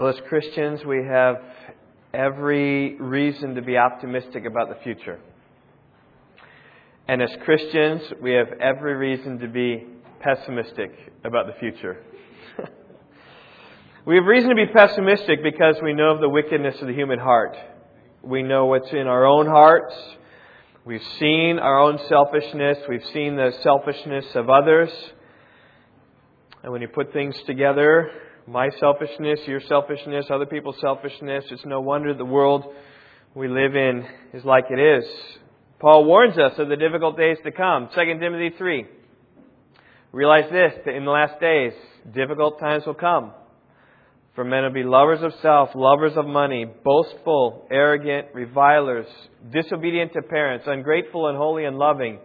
Well, as Christians, we have every reason to be optimistic about the future. And as Christians, we have every reason to be pessimistic about the future. we have reason to be pessimistic because we know of the wickedness of the human heart. We know what's in our own hearts. We've seen our own selfishness. We've seen the selfishness of others. And when you put things together, my selfishness, your selfishness, other people's selfishness, it's no wonder the world we live in is like it is. Paul warns us of the difficult days to come. 2 Timothy 3. Realize this, that in the last days, difficult times will come. For men will be lovers of self, lovers of money, boastful, arrogant, revilers, disobedient to parents, ungrateful, unholy, and loving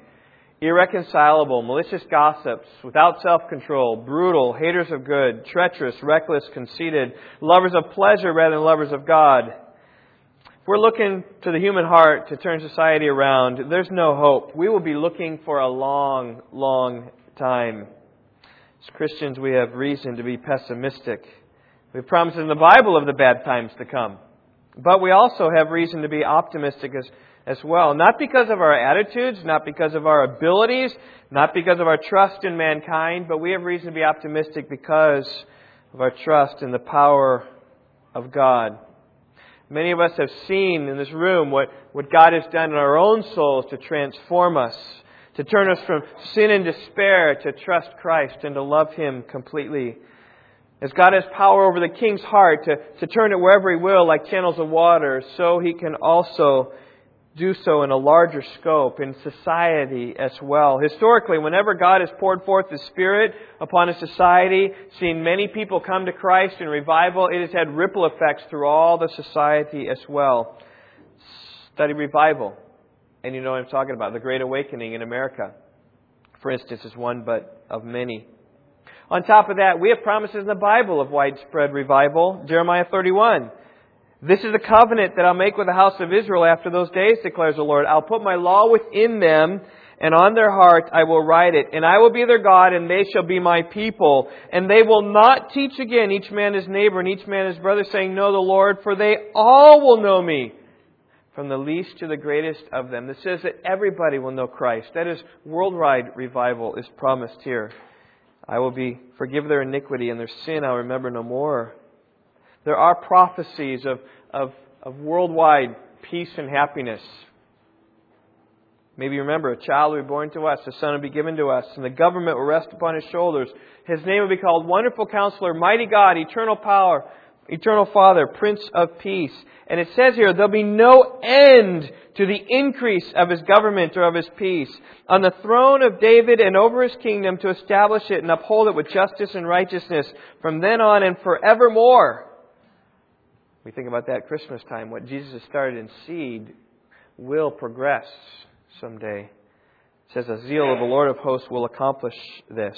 irreconcilable, malicious gossips, without self control, brutal, haters of good, treacherous, reckless, conceited, lovers of pleasure rather than lovers of God. If we're looking to the human heart to turn society around, there's no hope. We will be looking for a long, long time. As Christians, we have reason to be pessimistic. We have promises in the Bible of the bad times to come. But we also have reason to be optimistic as as well. Not because of our attitudes, not because of our abilities, not because of our trust in mankind, but we have reason to be optimistic because of our trust in the power of God. Many of us have seen in this room what, what God has done in our own souls to transform us, to turn us from sin and despair to trust Christ and to love Him completely. As God has power over the king's heart to, to turn it wherever He will, like channels of water, so He can also do so in a larger scope in society as well. Historically, whenever God has poured forth His Spirit upon a society, seen many people come to Christ in revival, it has had ripple effects through all the society as well. Study revival. And you know what I'm talking about. The Great Awakening in America, for instance, is one but of many. On top of that, we have promises in the Bible of widespread revival. Jeremiah 31. This is the covenant that I'll make with the house of Israel after those days, declares the Lord. I'll put my law within them, and on their heart I will write it. And I will be their God, and they shall be my people. And they will not teach again each man his neighbor and each man his brother, saying, Know the Lord, for they all will know me, from the least to the greatest of them. This says that everybody will know Christ. That is, worldwide revival is promised here. I will be forgive their iniquity, and their sin I'll remember no more. There are prophecies of, of, of worldwide peace and happiness. Maybe remember a child will be born to us, a son will be given to us, and the government will rest upon his shoulders. His name will be called Wonderful Counselor, Mighty God, Eternal Power, Eternal Father, Prince of Peace. And it says here, there'll be no end to the increase of his government or of his peace on the throne of David and over his kingdom to establish it and uphold it with justice and righteousness from then on and forevermore. We think about that Christmas time. What Jesus has started in seed will progress someday. It says, The zeal of the Lord of hosts will accomplish this.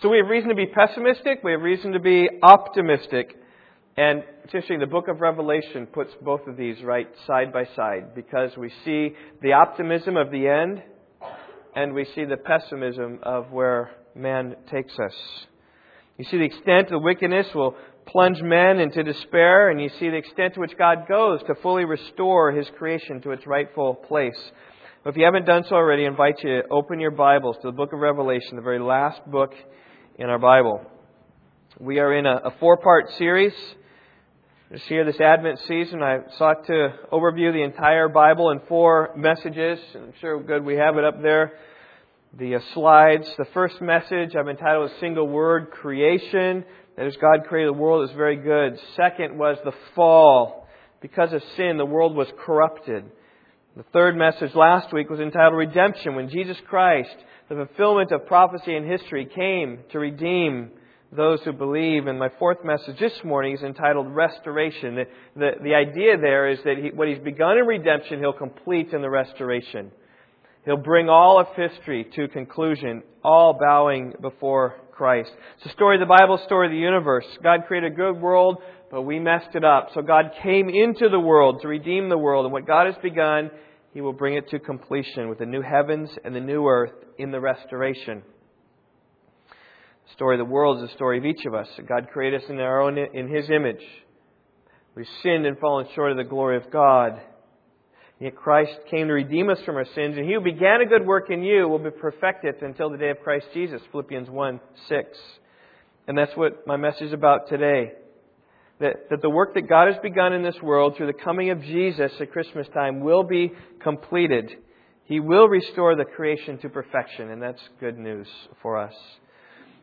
So we have reason to be pessimistic, we have reason to be optimistic. And it's interesting, the book of Revelation puts both of these right side by side because we see the optimism of the end and we see the pessimism of where man takes us. You see the extent of the wickedness will plunge men into despair, and you see the extent to which God goes to fully restore His creation to its rightful place. But if you haven't done so already, I invite you to open your Bibles to the book of Revelation, the very last book in our Bible. We are in a, a four part series. This year, this Advent season, I sought to overview the entire Bible in four messages. I'm sure good we have it up there. The uh, slides. The first message I've entitled a single word, creation. That is, God created the world is very good. Second was the fall. Because of sin, the world was corrupted. The third message last week was entitled Redemption, when Jesus Christ, the fulfillment of prophecy and history, came to redeem those who believe. And my fourth message this morning is entitled Restoration. The, the, the idea there is that he, what he's begun in redemption, he'll complete in the restoration. He'll bring all of history to conclusion, all bowing before Christ. It's the story of the Bible, story of the universe. God created a good world, but we messed it up. So God came into the world to redeem the world, and what God has begun, He will bring it to completion with the new heavens and the new earth in the restoration. The story of the world is the story of each of us. God created us in our own in His image. We've sinned and fallen short of the glory of God. Yet Christ came to redeem us from our sins, and He who began a good work in you will be perfected until the day of Christ Jesus. Philippians 1 6. And that's what my message is about today. That, that the work that God has begun in this world through the coming of Jesus at Christmas time will be completed. He will restore the creation to perfection, and that's good news for us.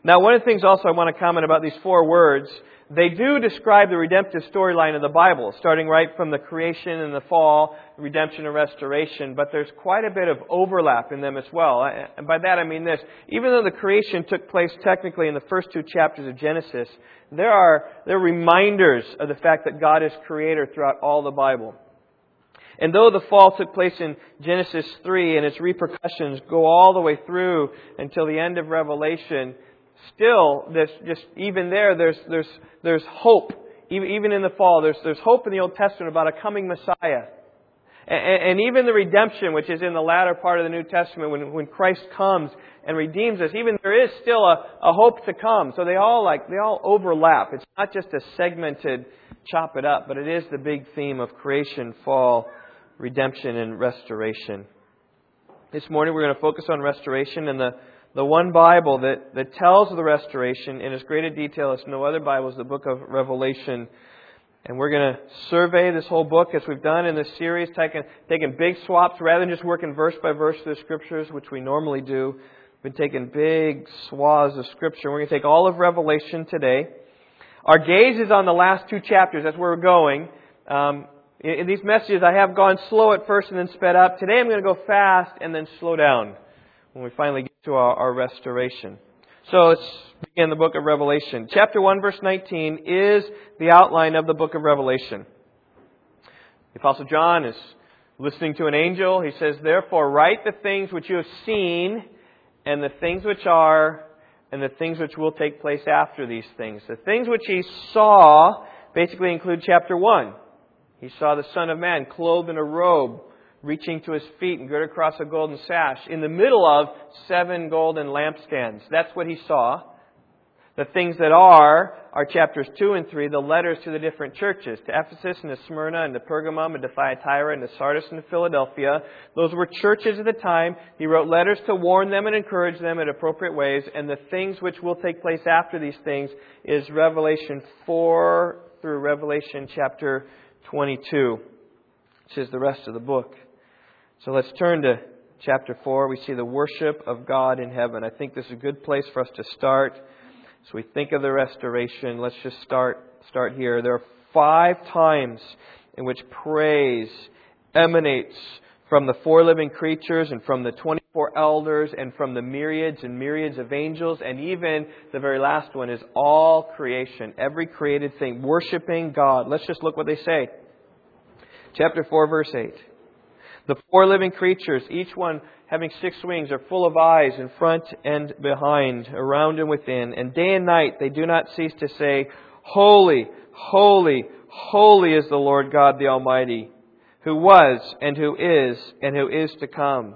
Now, one of the things also I want to comment about these four words, they do describe the redemptive storyline of the Bible, starting right from the creation and the fall, redemption and restoration, but there's quite a bit of overlap in them as well. And by that I mean this. Even though the creation took place technically in the first two chapters of Genesis, there are, there are reminders of the fact that God is creator throughout all the Bible. And though the fall took place in Genesis 3 and its repercussions go all the way through until the end of Revelation, still, there's just even there, there's there's there's hope. Even in the fall, there's there's hope in the Old Testament about a coming Messiah. And, and even the redemption, which is in the latter part of the New Testament, when, when Christ comes and redeems us, even there is still a, a hope to come. So they all like they all overlap. It's not just a segmented chop it up, but it is the big theme of creation, fall, redemption, and restoration. This morning we're going to focus on restoration and the the one Bible that, that tells of the restoration in as great a detail as no other Bible is the book of Revelation. And we're going to survey this whole book as we've done in this series, taking, taking big swaps rather than just working verse by verse through the scriptures, which we normally do. We've been taking big swaths of scripture. We're going to take all of Revelation today. Our gaze is on the last two chapters. That's where we're going. Um, in these messages, I have gone slow at first and then sped up. Today, I'm going to go fast and then slow down when we finally get to our, our restoration. So let's begin the book of Revelation. Chapter 1, verse 19 is the outline of the book of Revelation. The Apostle John is listening to an angel. He says, Therefore, write the things which you have seen, and the things which are, and the things which will take place after these things. The things which he saw basically include chapter 1. He saw the Son of Man clothed in a robe reaching to his feet and girded across a golden sash, in the middle of seven golden lampstands. That's what he saw. The things that are are chapters 2 and 3, the letters to the different churches, to Ephesus and to Smyrna and to Pergamum and to Thyatira and to Sardis and to Philadelphia. Those were churches at the time. He wrote letters to warn them and encourage them in appropriate ways. And the things which will take place after these things is Revelation 4 through Revelation chapter 22, which is the rest of the book. So let's turn to chapter 4. We see the worship of God in heaven. I think this is a good place for us to start. So we think of the restoration. Let's just start start here. There are five times in which praise emanates from the four living creatures and from the 24 elders and from the myriads and myriads of angels and even the very last one is all creation, every created thing worshiping God. Let's just look what they say. Chapter 4 verse 8. The four living creatures, each one having six wings, are full of eyes in front and behind, around and within. And day and night they do not cease to say, Holy, holy, holy is the Lord God the Almighty, who was and who is and who is to come.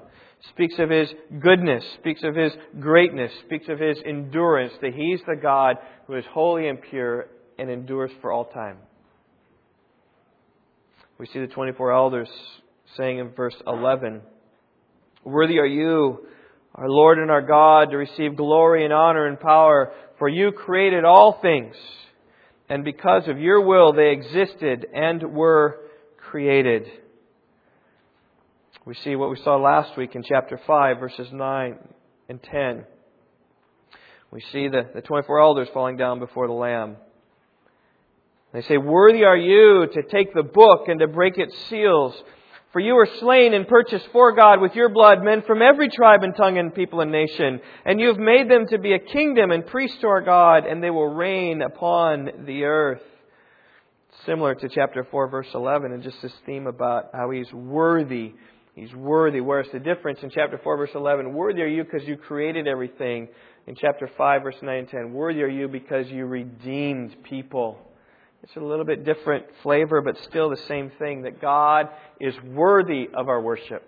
Speaks of his goodness, speaks of his greatness, speaks of his endurance, that he's the God who is holy and pure and endures for all time. We see the 24 elders saying in verse 11, Worthy are you, our Lord and our God, to receive glory and honor and power, for you created all things, and because of your will they existed and were created. We see what we saw last week in chapter 5, verses 9 and 10. We see the, the 24 elders falling down before the Lamb. They say, Worthy are you to take the book and to break its seals. For you were slain and purchased for God with your blood men from every tribe and tongue and people and nation. And you have made them to be a kingdom and priests to our God, and they will reign upon the earth. Similar to chapter 4, verse 11, and just this theme about how he's worthy. He's worthy. Where's the difference in chapter 4, verse 11, worthy are you because you created everything. In chapter 5, verse 9 and 10, worthy are you because you redeemed people. It's a little bit different flavor, but still the same thing that God is worthy of our worship.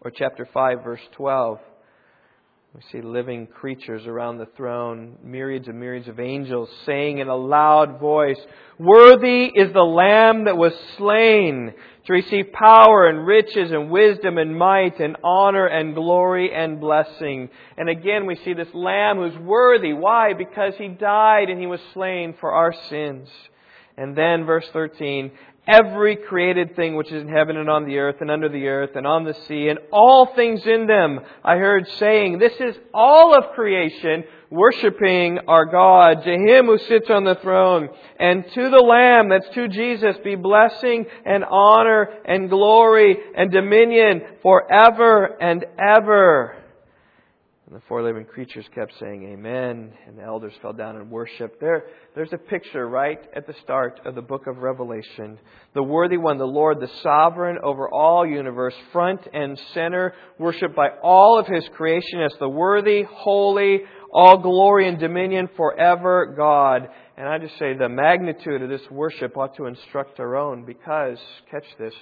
Or chapter 5, verse 12. We see living creatures around the throne, myriads and myriads of angels saying in a loud voice, Worthy is the Lamb that was slain to receive power and riches and wisdom and might and honor and glory and blessing. And again, we see this Lamb who's worthy. Why? Because he died and he was slain for our sins. And then verse 13, every created thing which is in heaven and on the earth and under the earth and on the sea and all things in them, I heard saying, this is all of creation worshiping our God, to Him who sits on the throne, and to the Lamb, that's to Jesus, be blessing and honor and glory and dominion forever and ever. And the four living creatures kept saying, Amen. And the elders fell down and worshiped. There, there's a picture right at the start of the book of Revelation. The worthy one, the Lord, the sovereign over all universe, front and center, worshiped by all of his creation as the worthy, holy, all glory and dominion forever God. And I just say the magnitude of this worship ought to instruct our own because, catch this,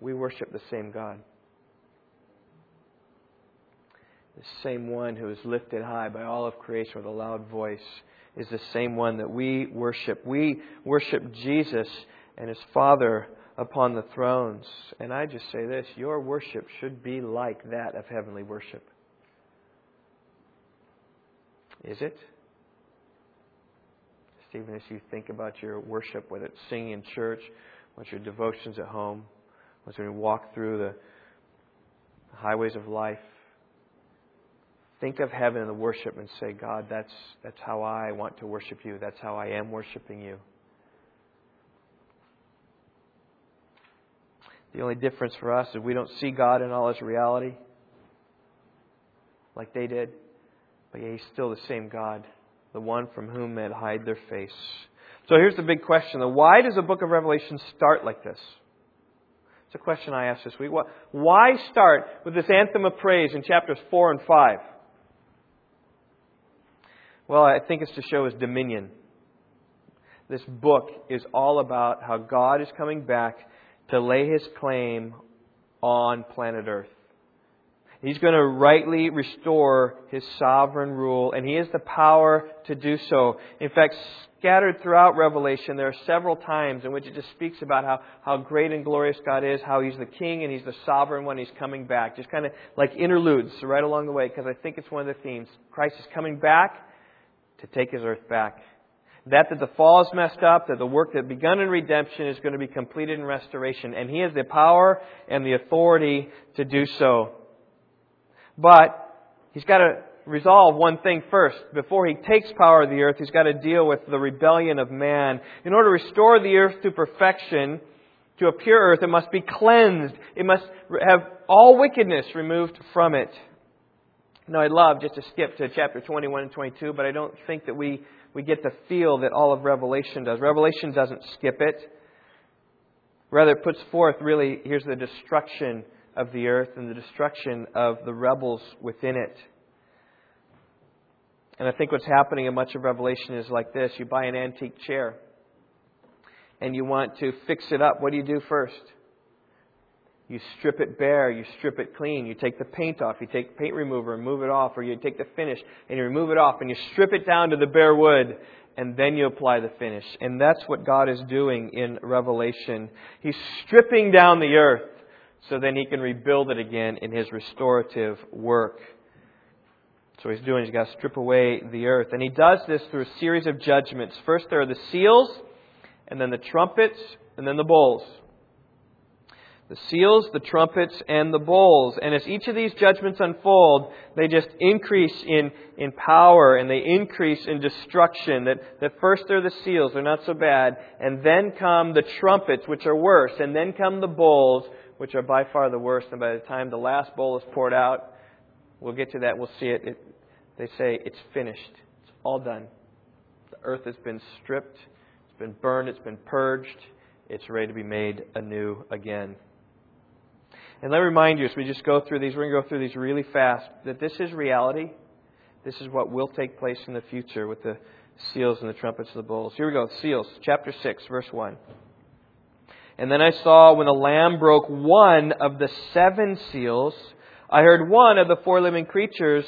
we worship the same God. The same one who is lifted high by all of creation with a loud voice is the same one that we worship. We worship Jesus and his Father upon the thrones. And I just say this your worship should be like that of heavenly worship. Is it? Stephen, as you think about your worship, whether it's singing in church, whether your devotions at home, whether you walk through the highways of life, think of heaven and the worship and say, God, that's, that's how I want to worship you. That's how I am worshiping you. The only difference for us is we don't see God in all his reality like they did, but yeah, he's still the same God, the one from whom men hide their face. So here's the big question. Why does the book of Revelation start like this? It's a question I asked this week. Why start with this anthem of praise in chapters 4 and 5? Well, I think it's to show his dominion. This book is all about how God is coming back to lay his claim on planet Earth. He's going to rightly restore his sovereign rule, and he has the power to do so. In fact, scattered throughout Revelation, there are several times in which it just speaks about how, how great and glorious God is, how he's the king and he's the sovereign when he's coming back. Just kind of like interludes right along the way, because I think it's one of the themes. Christ is coming back to take his earth back. That that the fall is messed up, that the work that begun in redemption is going to be completed in restoration. And he has the power and the authority to do so. But he's got to resolve one thing first. Before he takes power of the earth, he's got to deal with the rebellion of man. In order to restore the earth to perfection, to a pure earth, it must be cleansed. It must have all wickedness removed from it. Now, I'd love just to skip to chapter 21 and 22, but I don't think that we, we get the feel that all of Revelation does. Revelation doesn't skip it. Rather, it puts forth really, here's the destruction of the earth and the destruction of the rebels within it. And I think what's happening in much of Revelation is like this you buy an antique chair and you want to fix it up. What do you do first? You strip it bare, you strip it clean, you take the paint off, you take paint remover and move it off, or you take the finish and you remove it off and you strip it down to the bare wood, and then you apply the finish. And that's what God is doing in Revelation. He's stripping down the earth so then he can rebuild it again in his restorative work. So he's doing, he's got to strip away the earth. And he does this through a series of judgments. First there are the seals, and then the trumpets, and then the bowls the seals, the trumpets, and the bowls. And as each of these judgments unfold, they just increase in, in power and they increase in destruction. That, that first they're the seals, they're not so bad. And then come the trumpets, which are worse. And then come the bowls, which are by far the worst. And by the time the last bowl is poured out, we'll get to that, we'll see it. it they say it's finished. It's all done. The earth has been stripped, it's been burned, it's been purged. It's ready to be made anew again. And let me remind you, as we just go through these, we're going to go through these really fast, that this is reality. This is what will take place in the future with the seals and the trumpets of the bowls. Here we go. Seals, chapter 6, verse 1. And then I saw when the Lamb broke one of the seven seals, I heard one of the four living creatures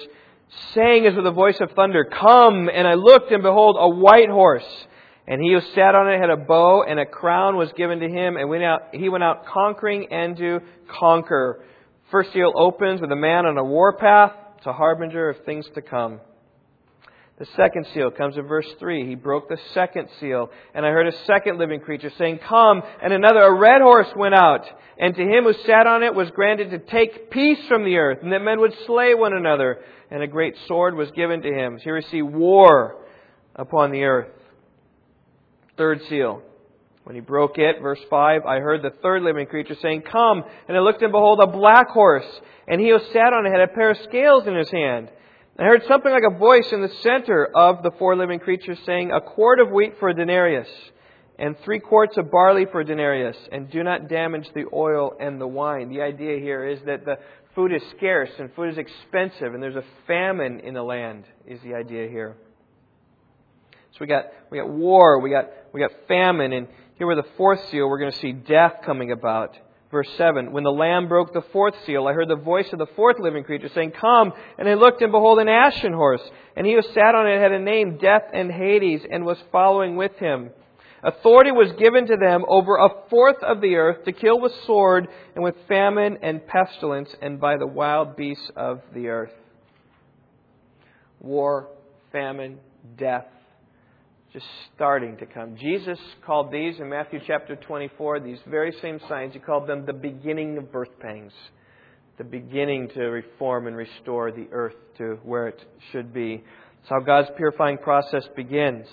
saying as with a voice of thunder, Come! And I looked, and behold, a white horse. And he who sat on it had a bow, and a crown was given to him, and went out, he went out conquering and to conquer. First seal opens with a man on a warpath. It's a harbinger of things to come. The second seal comes in verse 3. He broke the second seal, and I heard a second living creature saying, Come! And another, a red horse went out, and to him who sat on it was granted to take peace from the earth, and that men would slay one another, and a great sword was given to him. Here we see war upon the earth. Third seal. When he broke it, verse 5, I heard the third living creature saying, Come! And I looked and behold a black horse, and he who sat on it had a pair of scales in his hand. I heard something like a voice in the center of the four living creatures saying, A quart of wheat for a denarius, and three quarts of barley for a denarius, and do not damage the oil and the wine. The idea here is that the food is scarce and food is expensive, and there's a famine in the land, is the idea here. So we got we got war, we got we got famine, and here with the fourth seal, we're going to see death coming about. Verse 7 When the Lamb broke the fourth seal, I heard the voice of the fourth living creature saying, Come! And I looked, and behold, an ashen horse. And he who sat on it had a name, Death and Hades, and was following with him. Authority was given to them over a fourth of the earth to kill with sword, and with famine and pestilence, and by the wild beasts of the earth. War, famine, death just starting to come. Jesus called these in Matthew chapter 24, these very same signs, he called them the beginning of birth pangs, the beginning to reform and restore the earth to where it should be. It's how God's purifying process begins.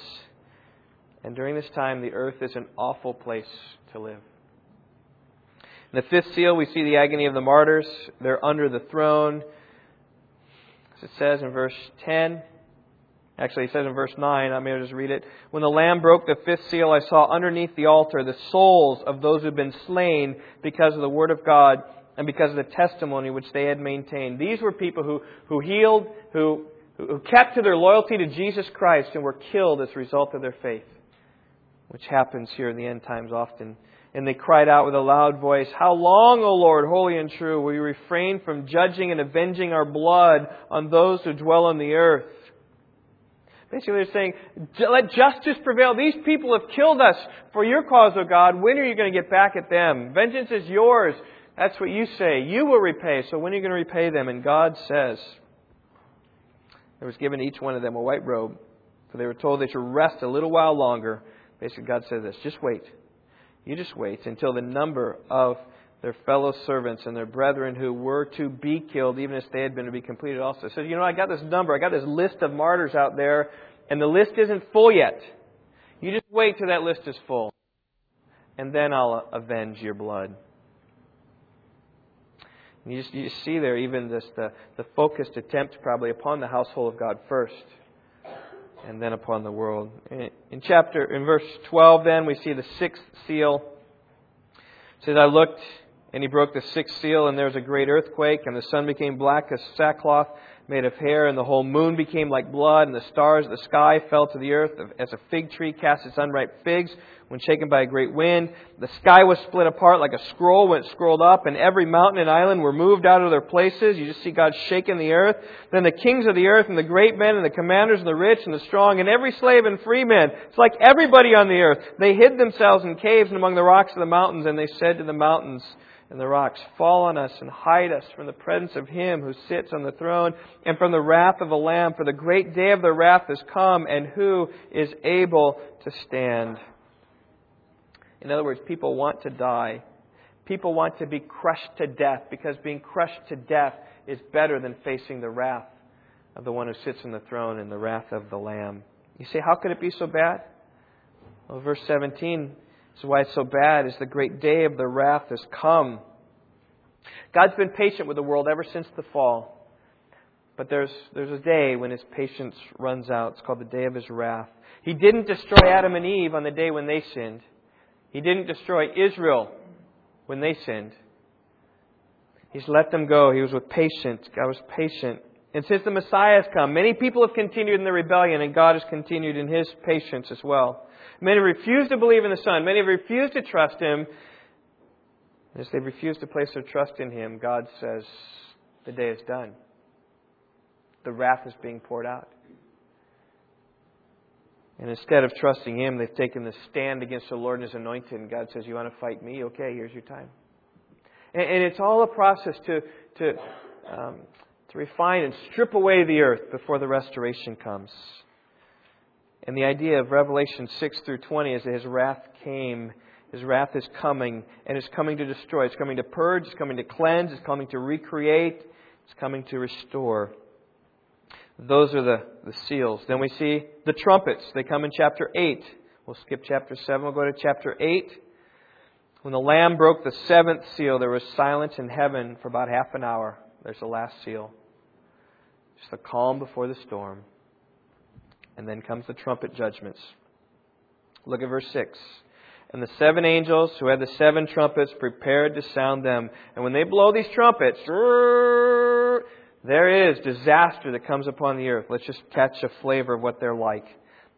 And during this time, the earth is an awful place to live. In the fifth seal, we see the agony of the martyrs. They're under the throne. As it says in verse 10, Actually, it says in verse 9, I may just read it. When the Lamb broke the fifth seal, I saw underneath the altar the souls of those who had been slain because of the Word of God and because of the testimony which they had maintained. These were people who, who healed, who, who kept to their loyalty to Jesus Christ and were killed as a result of their faith, which happens here in the end times often. And they cried out with a loud voice, How long, O Lord, holy and true, will you refrain from judging and avenging our blood on those who dwell on the earth? Basically, they're saying, let justice prevail. These people have killed us for your cause, O God. When are you going to get back at them? Vengeance is yours. That's what you say. You will repay. So when are you going to repay them? And God says, there was given each one of them a white robe, for they were told they should rest a little while longer. Basically, God said this just wait. You just wait until the number of their fellow servants and their brethren who were to be killed, even if they had been to be completed also. So, you know, I got this number, I got this list of martyrs out there, and the list isn't full yet. You just wait till that list is full, and then I'll avenge your blood. You, just, you see there even this the, the focused attempt probably upon the household of God first, and then upon the world. In, chapter in verse twelve, then we see the sixth seal. It says, "I looked." And he broke the sixth seal, and there was a great earthquake, and the sun became black as sackcloth made of hair, and the whole moon became like blood, and the stars of the sky fell to the earth as a fig tree casts its unripe figs when shaken by a great wind. The sky was split apart like a scroll when it scrolled up, and every mountain and island were moved out of their places. You just see God shaking the earth. Then the kings of the earth, and the great men, and the commanders, and the rich, and the strong, and every slave and free man, it's like everybody on the earth, they hid themselves in caves and among the rocks of the mountains, and they said to the mountains, and the rocks fall on us and hide us from the presence of him who sits on the throne and from the wrath of the Lamb. For the great day of the wrath has come, and who is able to stand? In other words, people want to die. People want to be crushed to death because being crushed to death is better than facing the wrath of the one who sits on the throne and the wrath of the Lamb. You say, how could it be so bad? Well, verse 17 so why it's so bad is the great day of the wrath has come. God's been patient with the world ever since the fall. But there's, there's a day when his patience runs out. It's called the day of his wrath. He didn't destroy Adam and Eve on the day when they sinned. He didn't destroy Israel when they sinned. He's let them go. He was with patience. God was patient. And since the Messiah has come, many people have continued in their rebellion, and God has continued in his patience as well. Many refuse to believe in the Son. Many refuse to trust Him. As they refuse to place their trust in Him, God says, The day is done. The wrath is being poured out. And instead of trusting Him, they've taken the stand against the Lord and His anointed. And God says, You want to fight me? Okay, here's your time. And, and it's all a process to, to, um, to refine and strip away the earth before the restoration comes. And the idea of Revelation 6 through 20 is that His wrath came. His wrath is coming, and it's coming to destroy. It's coming to purge. It's coming to cleanse. It's coming to recreate. It's coming to restore. Those are the, the seals. Then we see the trumpets. They come in chapter 8. We'll skip chapter 7. We'll go to chapter 8. When the Lamb broke the seventh seal, there was silence in heaven for about half an hour. There's the last seal. Just a calm before the storm. And then comes the trumpet judgments. Look at verse 6. And the seven angels who had the seven trumpets prepared to sound them. And when they blow these trumpets, there is disaster that comes upon the earth. Let's just catch a flavor of what they're like.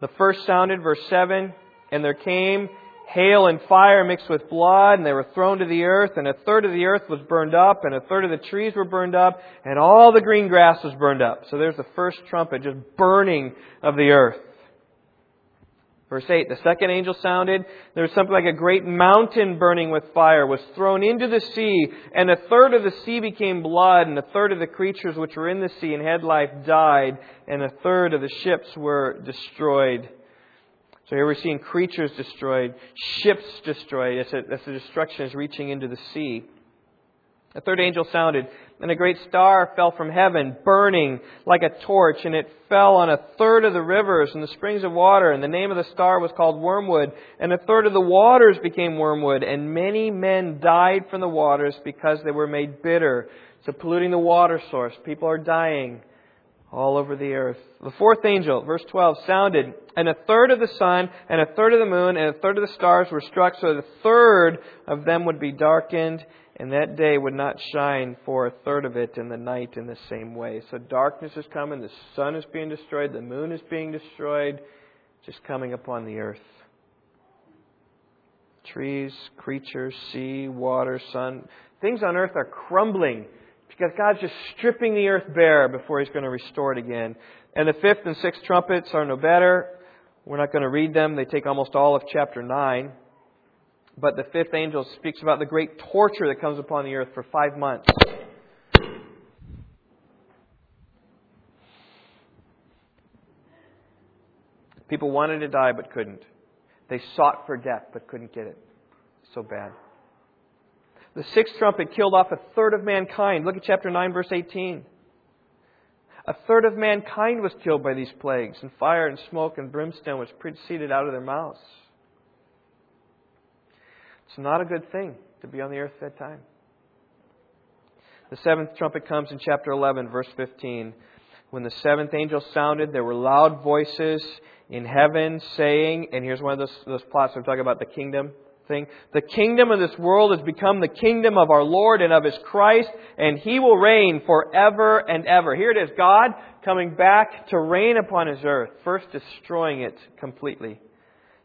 The first sounded, verse 7, and there came hail and fire mixed with blood, and they were thrown to the earth, and a third of the earth was burned up, and a third of the trees were burned up, and all the green grass was burned up. So there's the first trumpet, just burning of the earth. Verse 8, the second angel sounded. There was something like a great mountain burning with fire was thrown into the sea, and a third of the sea became blood, and a third of the creatures which were in the sea and had life died, and a third of the ships were destroyed. So here we're seeing creatures destroyed, ships destroyed, as, the destruction is reaching into the sea. A third angel sounded, and a great star fell from heaven, burning like a torch, and it fell on a third of the rivers and the springs of water, and the name of the star was called Wormwood, and a third of the waters became wormwood, and many men died from the waters because they were made bitter. So polluting the water source. People are dying all over the earth. The fourth angel, verse 12, sounded, and a third of the sun, and a third of the moon, and a third of the stars were struck, so that a third of them would be darkened, and that day would not shine for a third of it in the night in the same way. So darkness is coming, the sun is being destroyed, the moon is being destroyed, just coming upon the earth. Trees, creatures, sea, water, sun, things on earth are crumbling because God's just stripping the earth bare before He's going to restore it again. And the fifth and sixth trumpets are no better. We're not going to read them. They take almost all of chapter 9. But the fifth angel speaks about the great torture that comes upon the earth for five months. People wanted to die but couldn't. They sought for death but couldn't get it. So bad. The sixth trumpet killed off a third of mankind. Look at chapter 9, verse 18. A third of mankind was killed by these plagues, and fire and smoke and brimstone was proceeded out of their mouths. It's not a good thing to be on the earth at that time. The seventh trumpet comes in chapter 11, verse 15. When the seventh angel sounded, there were loud voices in heaven saying, and here's one of those, those plots we're talking about the kingdom thing. The kingdom of this world has become the kingdom of our Lord and of His Christ, and He will reign forever and ever. Here it is, God coming back to reign upon His earth, first destroying it completely.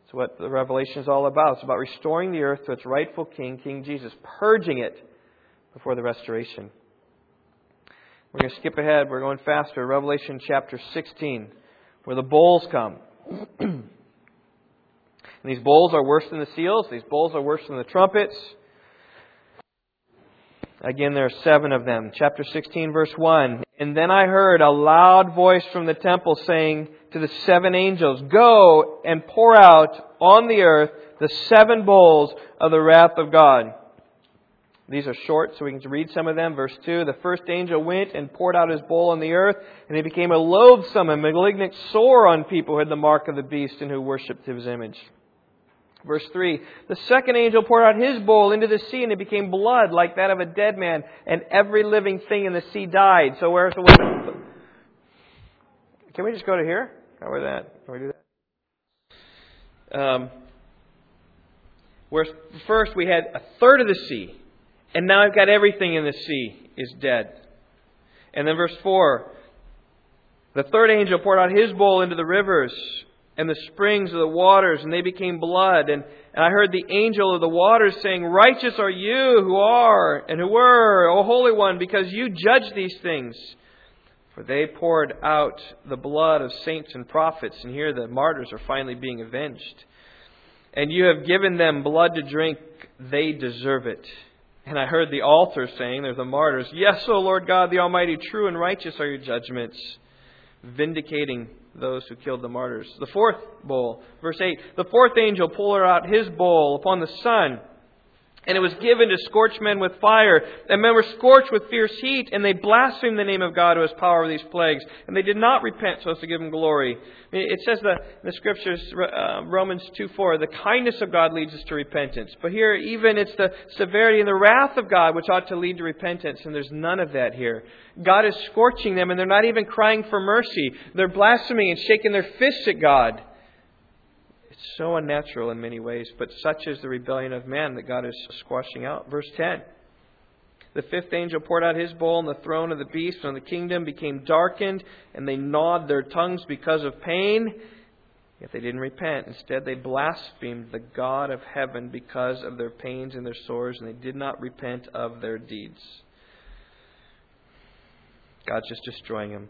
It's what the Revelation is all about. It's about restoring the earth to its rightful king, King Jesus, purging it before the restoration. We're going to skip ahead. We're going faster. Revelation chapter 16, where the bowls come. and these bowls are worse than the seals. These bowls are worse than the trumpets. Again, there are seven of them. Chapter 16, verse 1. And then I heard a loud voice from the temple saying to the seven angels, Go and pour out on the earth the seven bowls of the wrath of God. These are short, so we can read some of them. Verse 2 The first angel went and poured out his bowl on the earth, and it became a loathsome and malignant sore on people who had the mark of the beast and who worshipped his image. Verse 3 The second angel poured out his bowl into the sea, and it became blood like that of a dead man, and every living thing in the sea died. So where's the one? Can we just go to here? How are that? Can we do that? Um, where first we had a third of the sea, and now I've got everything in the sea is dead. And then verse 4 the third angel poured out his bowl into the rivers and the springs of the waters, and they became blood. And, and I heard the angel of the waters saying, Righteous are you who are and who were, O Holy One, because you judge these things. For they poured out the blood of saints and prophets, and here the martyrs are finally being avenged. And you have given them blood to drink, they deserve it. And I heard the altar saying, there's the martyrs, Yes, O Lord God the Almighty, true and righteous are your judgments, vindicating those who killed the martyrs. The fourth bowl, verse 8, the fourth angel pulled out his bowl upon the sun and it was given to scorch men with fire. And men were scorched with fierce heat, and they blasphemed the name of God who has power over these plagues. And they did not repent so as to give him glory. It says the, the scriptures, uh, Romans 2 4, the kindness of God leads us to repentance. But here, even it's the severity and the wrath of God which ought to lead to repentance, and there's none of that here. God is scorching them, and they're not even crying for mercy. They're blaspheming and shaking their fists at God so unnatural in many ways, but such is the rebellion of man that God is squashing out. Verse 10. The fifth angel poured out his bowl, and the throne of the beast and the kingdom became darkened, and they gnawed their tongues because of pain. Yet they didn't repent. Instead, they blasphemed the God of heaven because of their pains and their sores, and they did not repent of their deeds. God's just destroying them.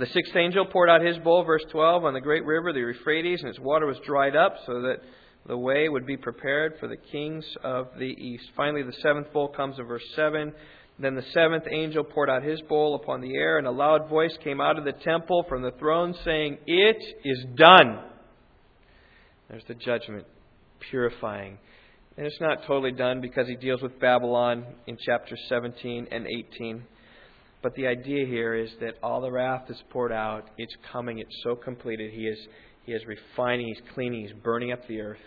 The sixth angel poured out his bowl, verse 12, on the great river, the Euphrates, and its water was dried up so that the way would be prepared for the kings of the east. Finally, the seventh bowl comes in verse 7. Then the seventh angel poured out his bowl upon the air, and a loud voice came out of the temple from the throne saying, It is done. There's the judgment, purifying. And it's not totally done because he deals with Babylon in chapters 17 and 18. But the idea here is that all the wrath is poured out. It's coming. It's so completed. He is, he is refining. He's cleaning. He's burning up the earth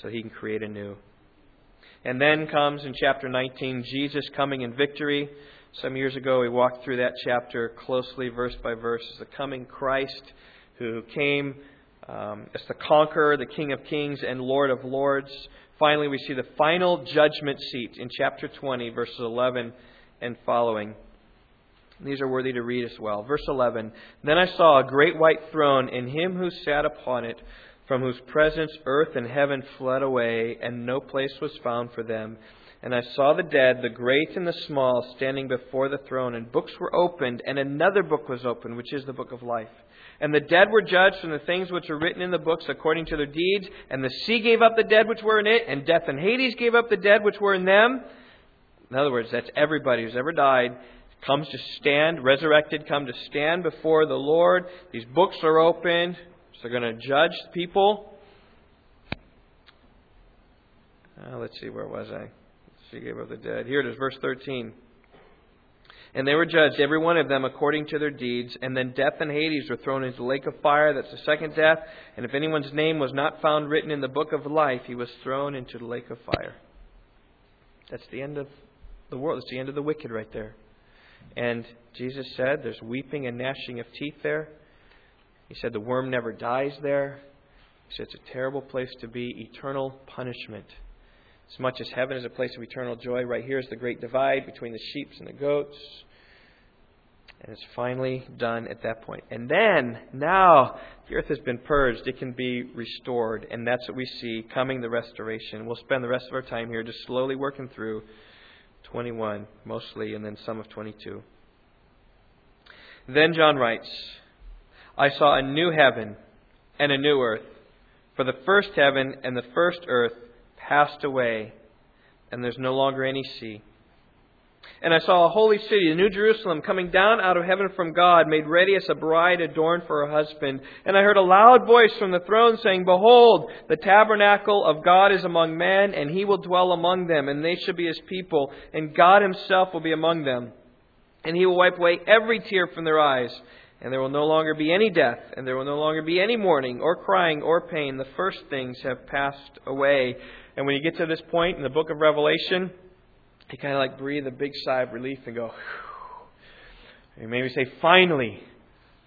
so he can create anew. And then comes in chapter 19 Jesus coming in victory. Some years ago, we walked through that chapter closely, verse by verse, as the coming Christ who came um, as the conqueror, the King of kings, and Lord of lords. Finally, we see the final judgment seat in chapter 20, verses 11 and following. These are worthy to read as well. Verse 11 Then I saw a great white throne, and him who sat upon it, from whose presence earth and heaven fled away, and no place was found for them. And I saw the dead, the great and the small, standing before the throne, and books were opened, and another book was opened, which is the book of life. And the dead were judged from the things which are written in the books according to their deeds, and the sea gave up the dead which were in it, and death and Hades gave up the dead which were in them. In other words, that's everybody who's ever died comes to stand, resurrected, come to stand before the Lord. These books are opened, so they're going to judge people. Uh, let's see, where was I? She gave up the dead. Here it is, verse 13. And they were judged, every one of them, according to their deeds. And then death and Hades were thrown into the lake of fire. That's the second death. And if anyone's name was not found written in the book of life, he was thrown into the lake of fire. That's the end of the world. That's the end of the wicked right there. And Jesus said there's weeping and gnashing of teeth there. He said the worm never dies there. He said it's a terrible place to be, eternal punishment. As much as heaven is a place of eternal joy, right here is the great divide between the sheep and the goats. And it's finally done at that point. And then, now, the earth has been purged. It can be restored. And that's what we see coming the restoration. We'll spend the rest of our time here just slowly working through 21 mostly, and then some of 22. Then John writes, I saw a new heaven and a new earth, for the first heaven and the first earth passed away, and there's no longer any sea. And I saw a holy city, the New Jerusalem, coming down out of heaven from God, made ready as a bride adorned for her husband. And I heard a loud voice from the throne saying, Behold, the tabernacle of God is among men, and he will dwell among them, and they shall be his people, and God himself will be among them. And he will wipe away every tear from their eyes. And there will no longer be any death, and there will no longer be any mourning, or crying, or pain. The first things have passed away. And when you get to this point in the book of Revelation, you kind of like breathe a big sigh of relief and go, Whew. you maybe say, finally.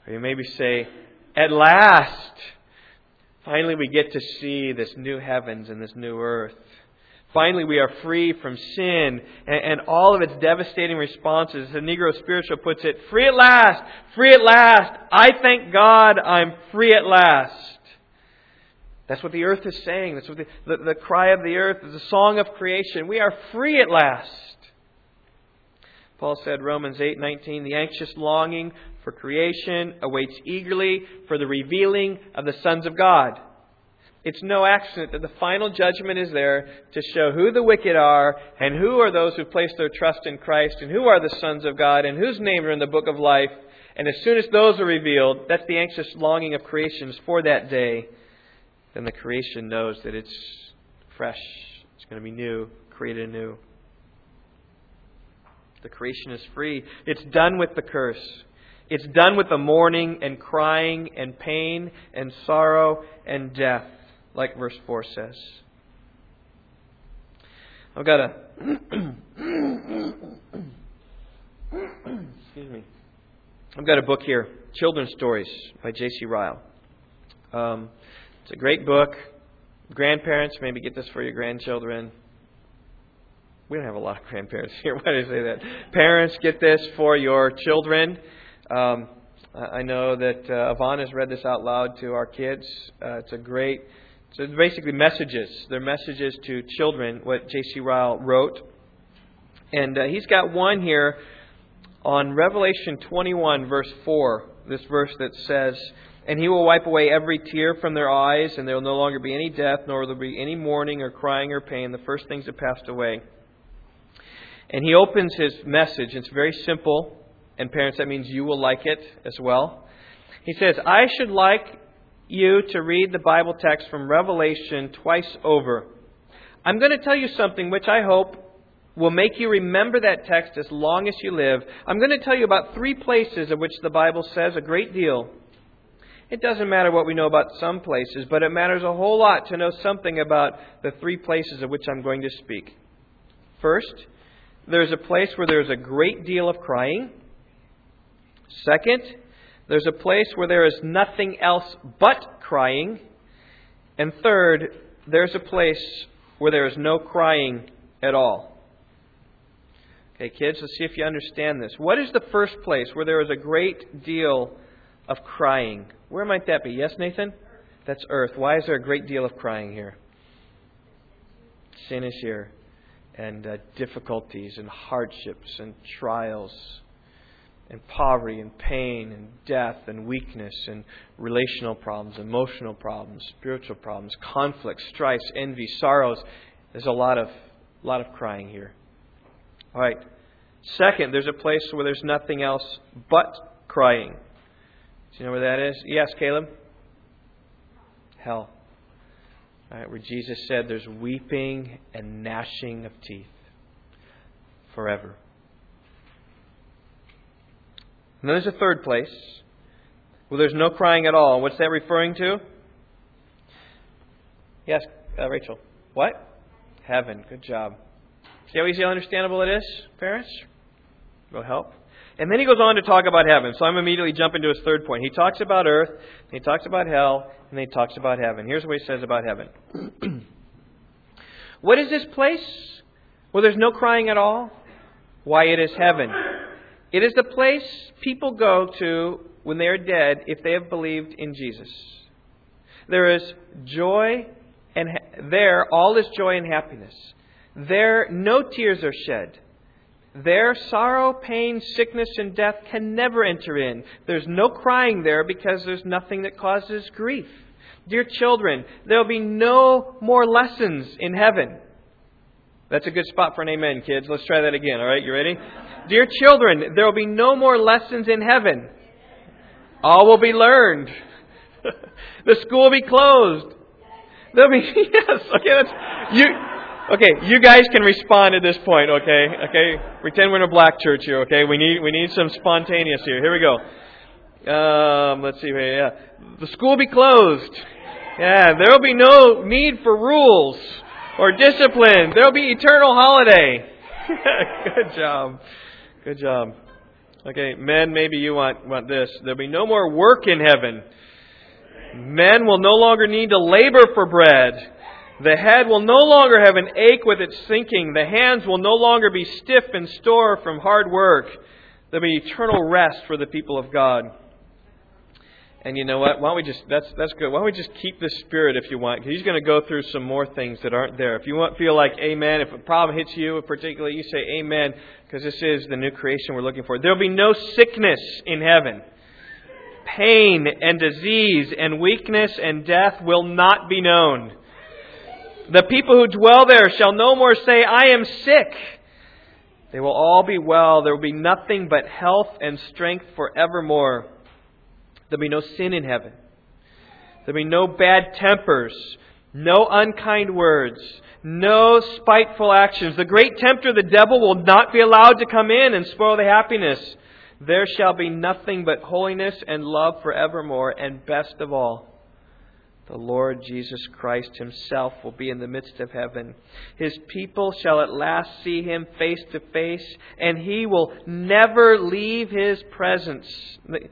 Or you maybe say, at last. Finally, we get to see this new heavens and this new earth. Finally, we are free from sin and, and, all of its devastating responses. The Negro spiritual puts it, free at last, free at last. I thank God I'm free at last. That's what the earth is saying. That's what the, the, the cry of the earth is the song of creation. We are free at last. Paul said, Romans 8:19, the anxious longing for creation awaits eagerly for the revealing of the sons of God. It's no accident that the final judgment is there to show who the wicked are and who are those who place their trust in Christ and who are the sons of God and whose names are in the book of life. And as soon as those are revealed, that's the anxious longing of creations for that day. Then the creation knows that it's fresh, it's going to be new, created anew. The creation is free. It's done with the curse. It's done with the mourning and crying and pain and sorrow and death like verse 4 says. I've got a. excuse me. I've got a book here, Children's Stories by J.C. Ryle. Um, it's a great book. Grandparents, maybe get this for your grandchildren. We don't have a lot of grandparents here. Why did I say that? Parents, get this for your children. Um, I know that uh, Yvonne has read this out loud to our kids. Uh, it's a great so it's basically messages. They're messages to children, what J.C. Ryle wrote. And uh, he's got one here on Revelation 21, verse 4, this verse that says, And he will wipe away every tear from their eyes, and there will no longer be any death, nor will there be any mourning or crying or pain. The first things have passed away. And he opens his message. It's very simple. And parents, that means you will like it as well. He says, I should like you to read the Bible text from Revelation twice over. I'm going to tell you something which I hope will make you remember that text as long as you live. I'm going to tell you about three places of which the Bible says a great deal. It doesn't matter what we know about some places, but it matters a whole lot to know something about the three places of which I'm going to speak. First, there's a place where there's a great deal of crying. Second, there's a place where there is nothing else but crying. And third, there's a place where there is no crying at all. Okay, kids, let's see if you understand this. What is the first place where there is a great deal of crying? Where might that be? Yes, Nathan? That's earth. Why is there a great deal of crying here? Sin is here, and uh, difficulties, and hardships, and trials and poverty and pain and death and weakness and relational problems, emotional problems, spiritual problems, conflicts, strifes, envy, sorrows. There's a lot of lot of crying here. All right. Second, there's a place where there's nothing else but crying. Do you know where that is? Yes, Caleb. Hell. Right, where Jesus said there's weeping and gnashing of teeth forever. And then there's a third place where there's no crying at all. What's that referring to? Yes, uh, Rachel. What? Heaven. Good job. See how easy and understandable it is, parents? Will help. And then he goes on to talk about heaven. So I'm immediately jumping to his third point. He talks about earth, he talks about hell, and then he talks about heaven. Here's what he says about heaven. what is this place Well, there's no crying at all? Why, it is heaven. It is the place people go to when they are dead if they have believed in Jesus. There is joy, and ha- there all is joy and happiness. There no tears are shed. There sorrow, pain, sickness, and death can never enter in. There's no crying there because there's nothing that causes grief. Dear children, there will be no more lessons in heaven. That's a good spot for an amen, kids. Let's try that again, all right? You ready? Dear children, there will be no more lessons in heaven. All will be learned. the school will be closed. There'll be yes. Okay, that's you. Okay, you guys can respond at this point. Okay, okay. Pretend we're in a black church here. Okay, we need we need some spontaneous here. Here we go. Um, let's see. Yeah, the school will be closed. Yeah, there will be no need for rules or discipline. There will be eternal holiday. Good job. Good job. Okay, men, maybe you want, want this. There'll be no more work in heaven. Men will no longer need to labor for bread. The head will no longer have an ache with its sinking. The hands will no longer be stiff and sore from hard work. There'll be eternal rest for the people of God. And you know what? Why don't we just that's that's good. Why don't we just keep the spirit if you want? Because he's going to go through some more things that aren't there. If you want feel like amen, if a problem hits you particularly, you say amen because this is the new creation we're looking for. There'll be no sickness in heaven. Pain and disease and weakness and death will not be known. The people who dwell there shall no more say, I am sick. They will all be well. There will be nothing but health and strength forevermore. There'll be no sin in heaven. There'll be no bad tempers, no unkind words, no spiteful actions. The great tempter, the devil, will not be allowed to come in and spoil the happiness. There shall be nothing but holiness and love forevermore, and best of all, the Lord Jesus Christ Himself will be in the midst of heaven. His people shall at last see Him face to face, and He will never leave His presence,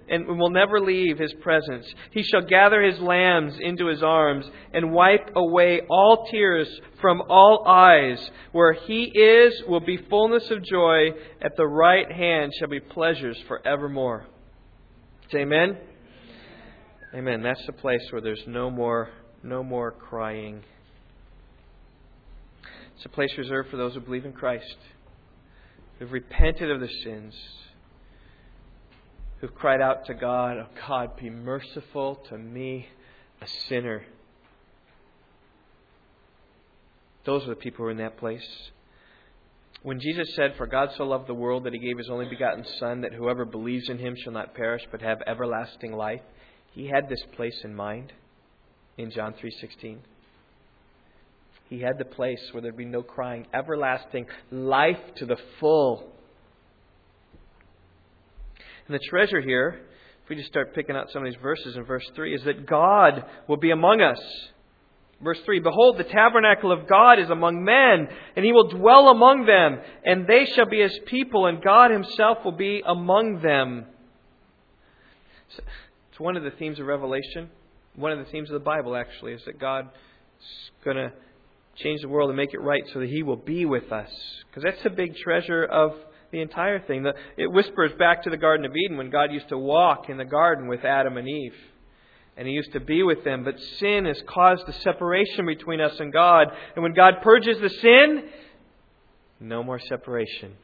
and will never leave His presence. He shall gather His lambs into His arms, and wipe away all tears from all eyes. Where He is will be fullness of joy. At the right hand shall be pleasures forevermore. Amen. Amen. That's the place where there's no more no more crying. It's a place reserved for those who believe in Christ, who've repented of their sins, who've cried out to God, Oh God, be merciful to me, a sinner. Those are the people who are in that place. When Jesus said, For God so loved the world that he gave his only begotten Son, that whoever believes in him shall not perish but have everlasting life, he had this place in mind in John 3:16. He had the place where there'd be no crying, everlasting life to the full. And the treasure here, if we just start picking out some of these verses in verse 3, is that God will be among us. Verse 3 Behold, the tabernacle of God is among men, and he will dwell among them, and they shall be his people, and God himself will be among them. It's one of the themes of Revelation. One of the themes of the Bible, actually, is that God is going to change the world and make it right so that He will be with us. Because that's the big treasure of the entire thing. It whispers back to the Garden of Eden when God used to walk in the garden with Adam and Eve. And He used to be with them. But sin has caused a separation between us and God. And when God purges the sin, no more separation.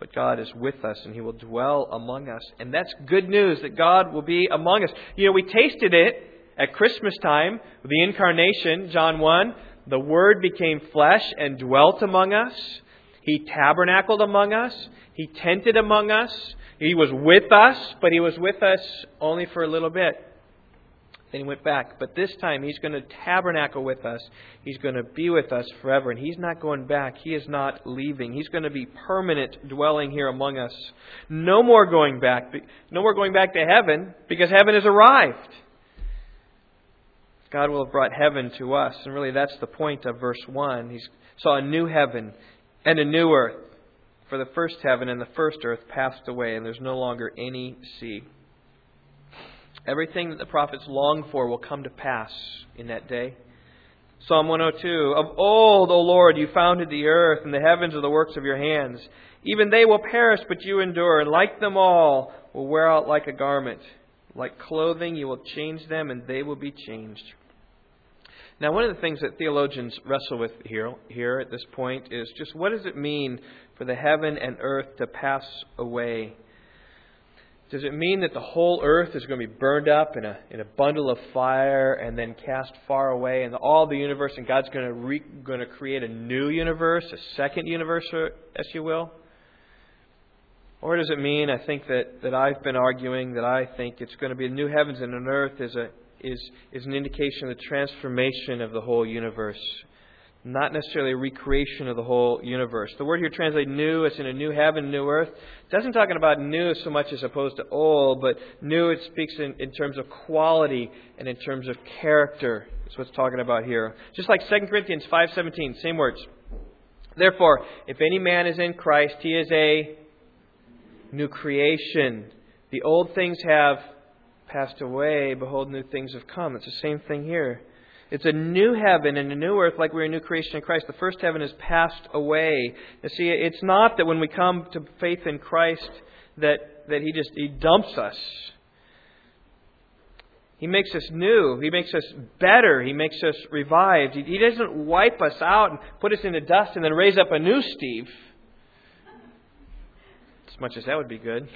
But God is with us and He will dwell among us. And that's good news that God will be among us. You know, we tasted it at Christmas time, the incarnation, John 1. The Word became flesh and dwelt among us. He tabernacled among us. He tented among us. He was with us, but He was with us only for a little bit. Then he went back. But this time, he's going to tabernacle with us. He's going to be with us forever. And he's not going back. He is not leaving. He's going to be permanent dwelling here among us. No more going back. No more going back to heaven because heaven has arrived. God will have brought heaven to us. And really, that's the point of verse 1. He saw a new heaven and a new earth. For the first heaven and the first earth passed away, and there's no longer any sea. Everything that the prophets longed for will come to pass in that day. Psalm 102 Of old, O Lord, you founded the earth, and the heavens are the works of your hands. Even they will perish, but you endure, and like them all, will wear out like a garment. Like clothing, you will change them, and they will be changed. Now, one of the things that theologians wrestle with here, here at this point is just what does it mean for the heaven and earth to pass away? Does it mean that the whole earth is going to be burned up in a, in a bundle of fire and then cast far away, and all the universe, and God's going to, re, going to create a new universe, a second universe, uh, as you will? Or does it mean, I think that, that I've been arguing that I think it's going to be a new heavens and an earth is, a, is, is an indication of the transformation of the whole universe not necessarily a recreation of the whole universe. The word here translated new, it's in a new heaven, new earth. It doesn't talk about new so much as opposed to old, but new it speaks in, in terms of quality and in terms of character. That's what's talking about here. Just like 2 Corinthians 5.17, same words. Therefore, if any man is in Christ, he is a new creation. The old things have passed away. Behold, new things have come. It's the same thing here. It's a new heaven and a new earth like we're a new creation in Christ. The first heaven has passed away. You see, it's not that when we come to faith in Christ that, that He just He dumps us. He makes us new. He makes us better. He makes us revived. He doesn't wipe us out and put us in the dust and then raise up a new Steve. As much as that would be good.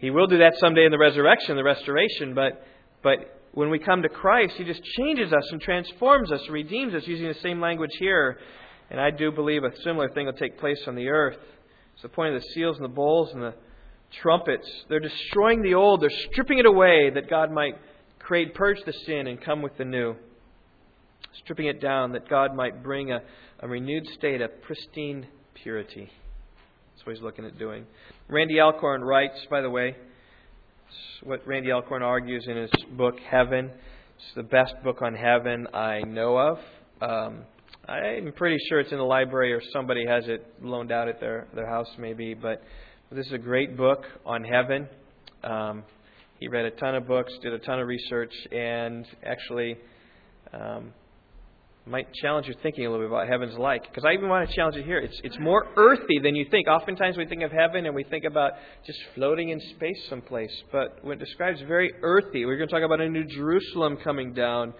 He will do that someday in the resurrection, the restoration, but, but when we come to Christ, He just changes us and transforms us, redeems us, using the same language here. And I do believe a similar thing will take place on the earth. It's the point of the seals and the bowls and the trumpets. They're destroying the old, they're stripping it away that God might create, purge the sin, and come with the new. Stripping it down that God might bring a, a renewed state of pristine purity. That's what he's looking at doing. Randy Alcorn writes, by the way, what Randy Alcorn argues in his book, Heaven. It's the best book on heaven I know of. Um, I'm pretty sure it's in the library or somebody has it loaned out at their, their house, maybe. But this is a great book on heaven. Um, he read a ton of books, did a ton of research, and actually um, might challenge your thinking a little bit about heaven's like. Because I even want to challenge it here. It's, it's more earthy than you think. Oftentimes we think of heaven and we think about just floating in space someplace. But when it describes very earthy, we're going to talk about a new Jerusalem coming down.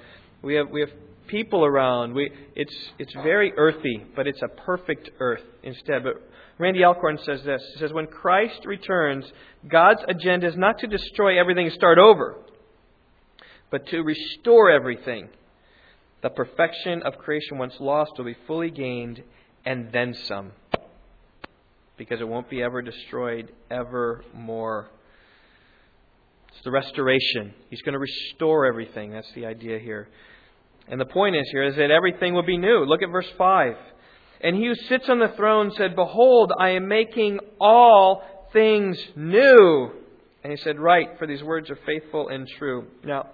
We have, we have people around. We, it's, it's very earthy, but it's a perfect earth instead. But Randy Alcorn says this. He says, When Christ returns, God's agenda is not to destroy everything and start over, but to restore everything. The perfection of creation once lost will be fully gained and then some. Because it won't be ever destroyed ever more. It's the restoration. He's going to restore everything. That's the idea here. And the point is here is that everything will be new. Look at verse 5. And he who sits on the throne said, Behold, I am making all things new. And he said, Write, for these words are faithful and true. Now,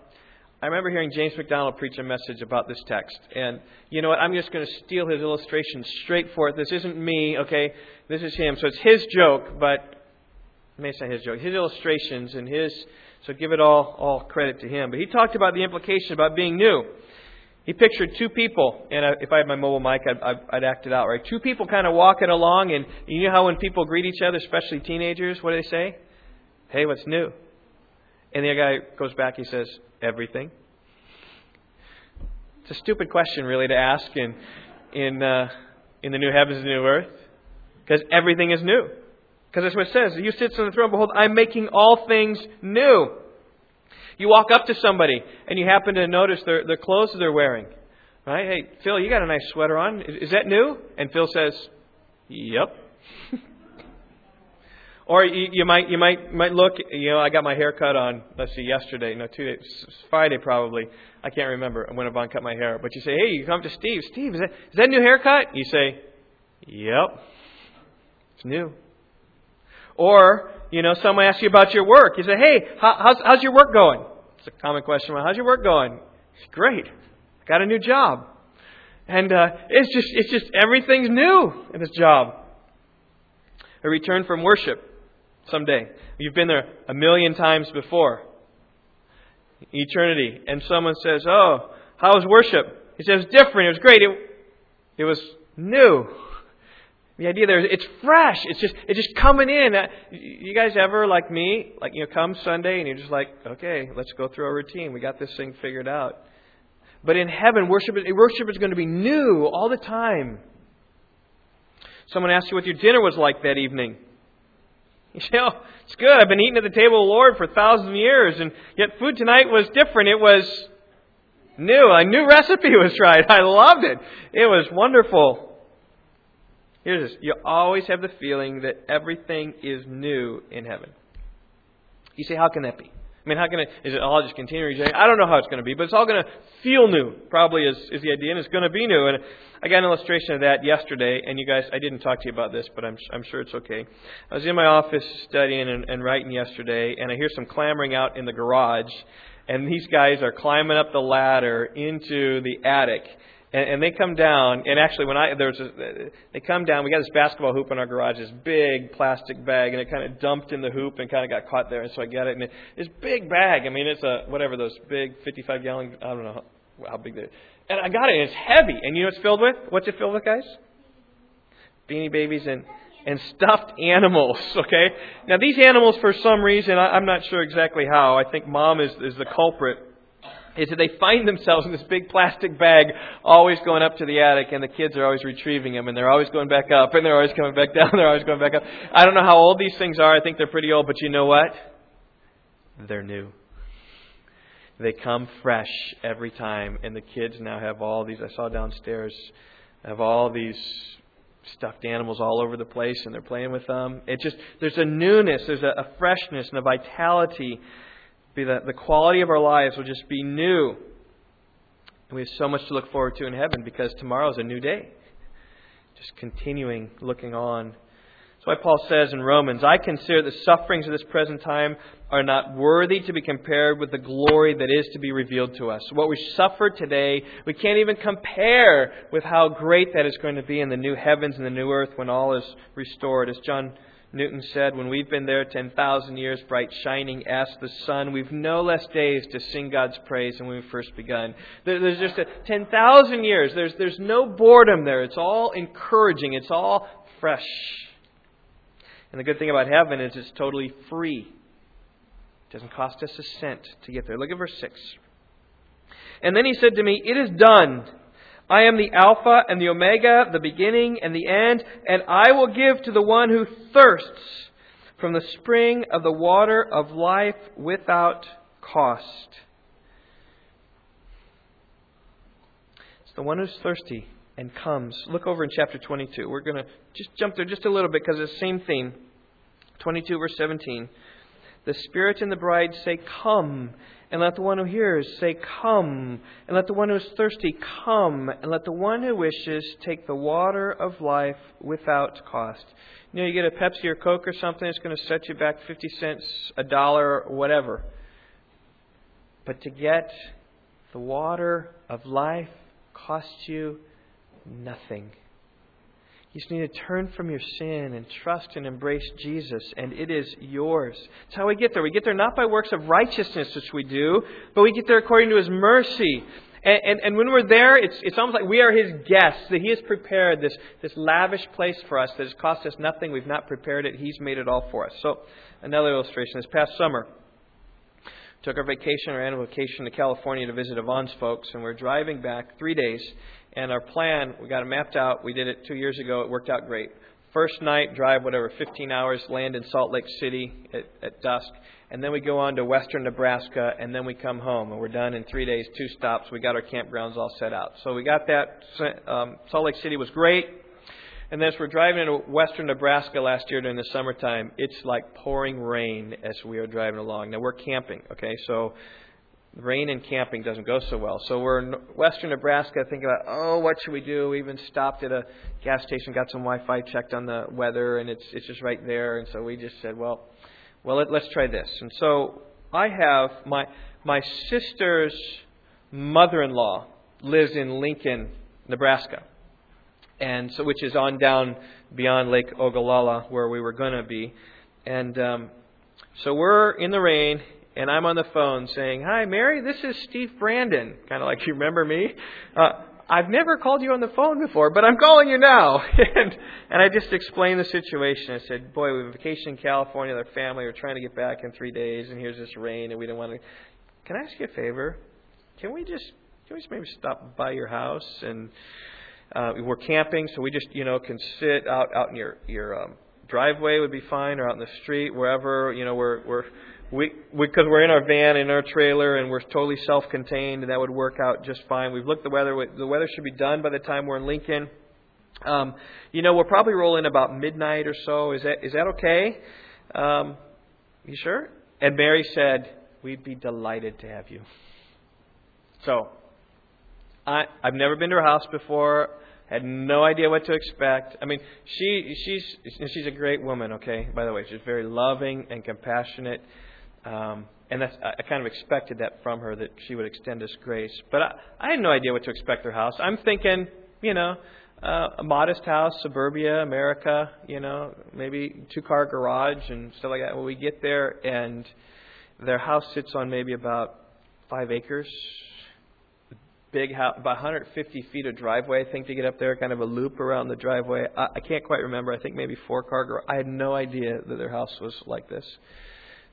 I remember hearing James MacDonald preach a message about this text. And you know what? I'm just going to steal his illustration straight for it. This isn't me, okay? This is him. So it's his joke, but maybe it's not his joke. His illustrations and his. So give it all, all credit to him. But he talked about the implication about being new. He pictured two people, and if I had my mobile mic, I'd, I'd act it out, right? Two people kind of walking along, and you know how when people greet each other, especially teenagers, what do they say? Hey, what's new? And the guy goes back, he says, Everything. It's a stupid question, really, to ask in, in, uh, in the new heavens and new earth, because everything is new. Because that's what it says. You sit on the throne, behold, I'm making all things new. You walk up to somebody and you happen to notice their, their clothes they're wearing. Right? Hey, Phil, you got a nice sweater on. Is, is that new? And Phil says, Yep. or you, you might you might might look. You know, I got my hair cut on. Let's see, yesterday. No, two days. Friday probably. I can't remember when Yvonne cut my hair. But you say, Hey, you come to Steve. Steve, is that is that new haircut? You say, Yep. It's new. Or you know, someone asks you about your work. You say, hey, how, how's, how's your work going? It's a common question. Well, how's your work going? It's great. I got a new job. And uh, it's just it's just everything's new in this job. A return from worship someday. You've been there a million times before. Eternity. And someone says, Oh, how was worship? He says, different. It was great. It, it was new. The idea there is it's fresh. It's just it's just coming in. Uh, you guys ever like me, like you know, come Sunday and you're just like, okay, let's go through our routine. We got this thing figured out. But in heaven, worship worship is going to be new all the time. Someone asks you what your dinner was like that evening. You say, oh, it's good. I've been eating at the table of the Lord for thousands of years, and yet food tonight was different. It was new. A new recipe was tried. I loved it. It was wonderful. Here's this. You always have the feeling that everything is new in heaven. You say, how can that be? I mean, how can it, is it all just continuing? I don't know how it's going to be, but it's all going to feel new, probably is, is the idea, and it's going to be new. And I got an illustration of that yesterday, and you guys, I didn't talk to you about this, but I'm, I'm sure it's okay. I was in my office studying and, and writing yesterday, and I hear some clamoring out in the garage, and these guys are climbing up the ladder into the attic and, and they come down. And actually, when I there's a, they come down, we got this basketball hoop in our garage, this big plastic bag, and it kind of dumped in the hoop and kind of got caught there. And so I get it, and it, this big bag. I mean, it's a whatever those big 55 gallon. I don't know how, how big they. And I got it, and it's heavy. And you know what it's filled with? What's it filled with, guys? Beanie Babies and and stuffed animals, okay? Now these animals, for some reason, I, I'm not sure exactly how, I think mom is, is the culprit, is that they find themselves in this big plastic bag, always going up to the attic, and the kids are always retrieving them, and they're always going back up, and they're always coming back down, they're always going back up. I don't know how old these things are. I think they're pretty old, but you know what? They're new. They come fresh every time, and the kids now have all these. I saw downstairs, have all these stuffed animals all over the place, and they're playing with them. It just there's a newness, there's a, a freshness and a vitality be that the quality of our lives will just be new. And we have so much to look forward to in heaven because tomorrow is a new day. Just continuing looking on. That's why Paul says in Romans, I consider the sufferings of this present time are not worthy to be compared with the glory that is to be revealed to us. What we suffer today, we can't even compare with how great that is going to be in the new heavens and the new earth when all is restored. As John Newton said, when we've been there 10,000 years, bright shining as the sun, we've no less days to sing God's praise than when we first begun. There's just a 10,000 years. There's, there's no boredom there. It's all encouraging. It's all fresh. And the good thing about heaven is it's totally free. It doesn't cost us a cent to get there. Look at verse 6. And then he said to me, It is done. I am the Alpha and the Omega, the beginning and the end, and I will give to the one who thirsts from the spring of the water of life without cost. It's the one who's thirsty and comes. Look over in chapter 22. We're going to just jump there just a little bit because it's the same theme. 22, verse 17. The Spirit and the bride say, Come. And let the one who hears say, Come. And let the one who is thirsty come. And let the one who wishes take the water of life without cost. You know, you get a Pepsi or Coke or something, it's going to set you back 50 cents, a dollar, whatever. But to get the water of life costs you nothing. You just need to turn from your sin and trust and embrace Jesus, and it is yours. That's how we get there. We get there not by works of righteousness, which we do, but we get there according to His mercy. And, and, and when we're there, it's, it's almost like we are His guests, that He has prepared this, this lavish place for us that has cost us nothing. We've not prepared it, He's made it all for us. So, another illustration. This past summer, took our vacation, our annual vacation to California to visit Yvonne's folks, and we're driving back three days. And our plan, we got it mapped out. We did it two years ago. It worked out great. First night, drive whatever, 15 hours, land in Salt Lake City at, at dusk. And then we go on to western Nebraska, and then we come home. And we're done in three days, two stops. We got our campgrounds all set out. So we got that. Um, Salt Lake City was great. And as we're driving into western Nebraska last year during the summertime, it's like pouring rain as we are driving along. Now we're camping, okay? So rain and camping doesn't go so well. So we're in western Nebraska thinking about, oh, what should we do? We even stopped at a gas station, got some Wi-Fi, checked on the weather, and it's it's just right there. And so we just said, well, well, let, let's try this. And so I have my my sister's mother-in-law lives in Lincoln, Nebraska, and so which is on down beyond Lake Ogallala where we were to be, and um, so we're in the rain and I'm on the phone saying, Hi, Mary, this is Steve Brandon. Kind of like you remember me. Uh, I've never called you on the phone before, but I'm calling you now. and, and I just explained the situation. I said, Boy, we vacation in California with our family. We're trying to get back in three days, and here's this rain, and we don't want to. Can I ask you a favor? Can we just can we just maybe stop by your house and uh, we're camping, so we just you know can sit out out in your your um, driveway would be fine, or out in the street, wherever you know we're we're we because we, are in our van in our trailer and we're totally self-contained and that would work out just fine. We've looked the weather. The weather should be done by the time we're in Lincoln. Um, you know, we'll probably roll in about midnight or so. Is that is that okay? Um, you sure? And Mary said, "We'd be delighted to have you." So, I I've never been to her house before. Had no idea what to expect. I mean, she she's she's a great woman. Okay, by the way, she's very loving and compassionate. Um, and that's, I kind of expected that from her that she would extend us grace. But I, I had no idea what to expect her house. I'm thinking, you know, uh, a modest house, suburbia, America, you know, maybe two car garage and stuff like that. Well, we get there and their house sits on maybe about five acres, big house, about 150 feet of driveway, I think, to get up there, kind of a loop around the driveway. I, I can't quite remember. I think maybe four car garage. I had no idea that their house was like this.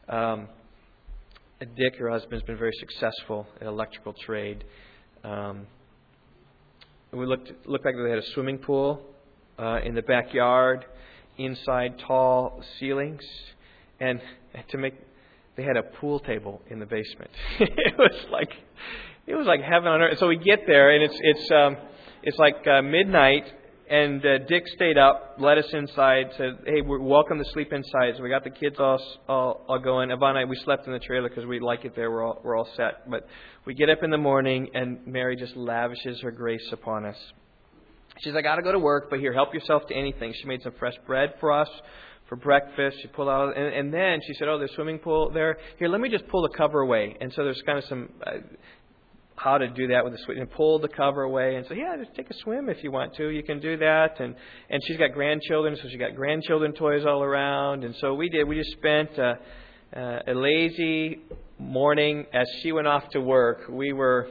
Um, Dick, her husband, has been very successful in electrical trade. Um, we looked looked like they had a swimming pool uh, in the backyard, inside tall ceilings, and to make they had a pool table in the basement. it was like it was like heaven on earth. So we get there, and it's it's um, it's like uh, midnight, and uh, Dick stayed up, let us inside, said, "Hey, we're welcome to sleep inside." So we got the kids all all, all going. Yvonne and I we slept in the trailer because we like it there. We're all we're all set. But we get up in the morning, and Mary just lavishes her grace upon us. She says, "I got to go to work, but here, help yourself to anything." She made some fresh bread for us for breakfast. She pulled out, and, and then she said, "Oh, there's swimming pool there. Here, let me just pull the cover away." And so there's kind of some. Uh, how to do that with a switch and pull the cover away and say, yeah, just take a swim if you want to. You can do that. And and she's got grandchildren, so she got grandchildren toys all around. And so we did. We just spent uh, uh, a lazy morning as she went off to work. We were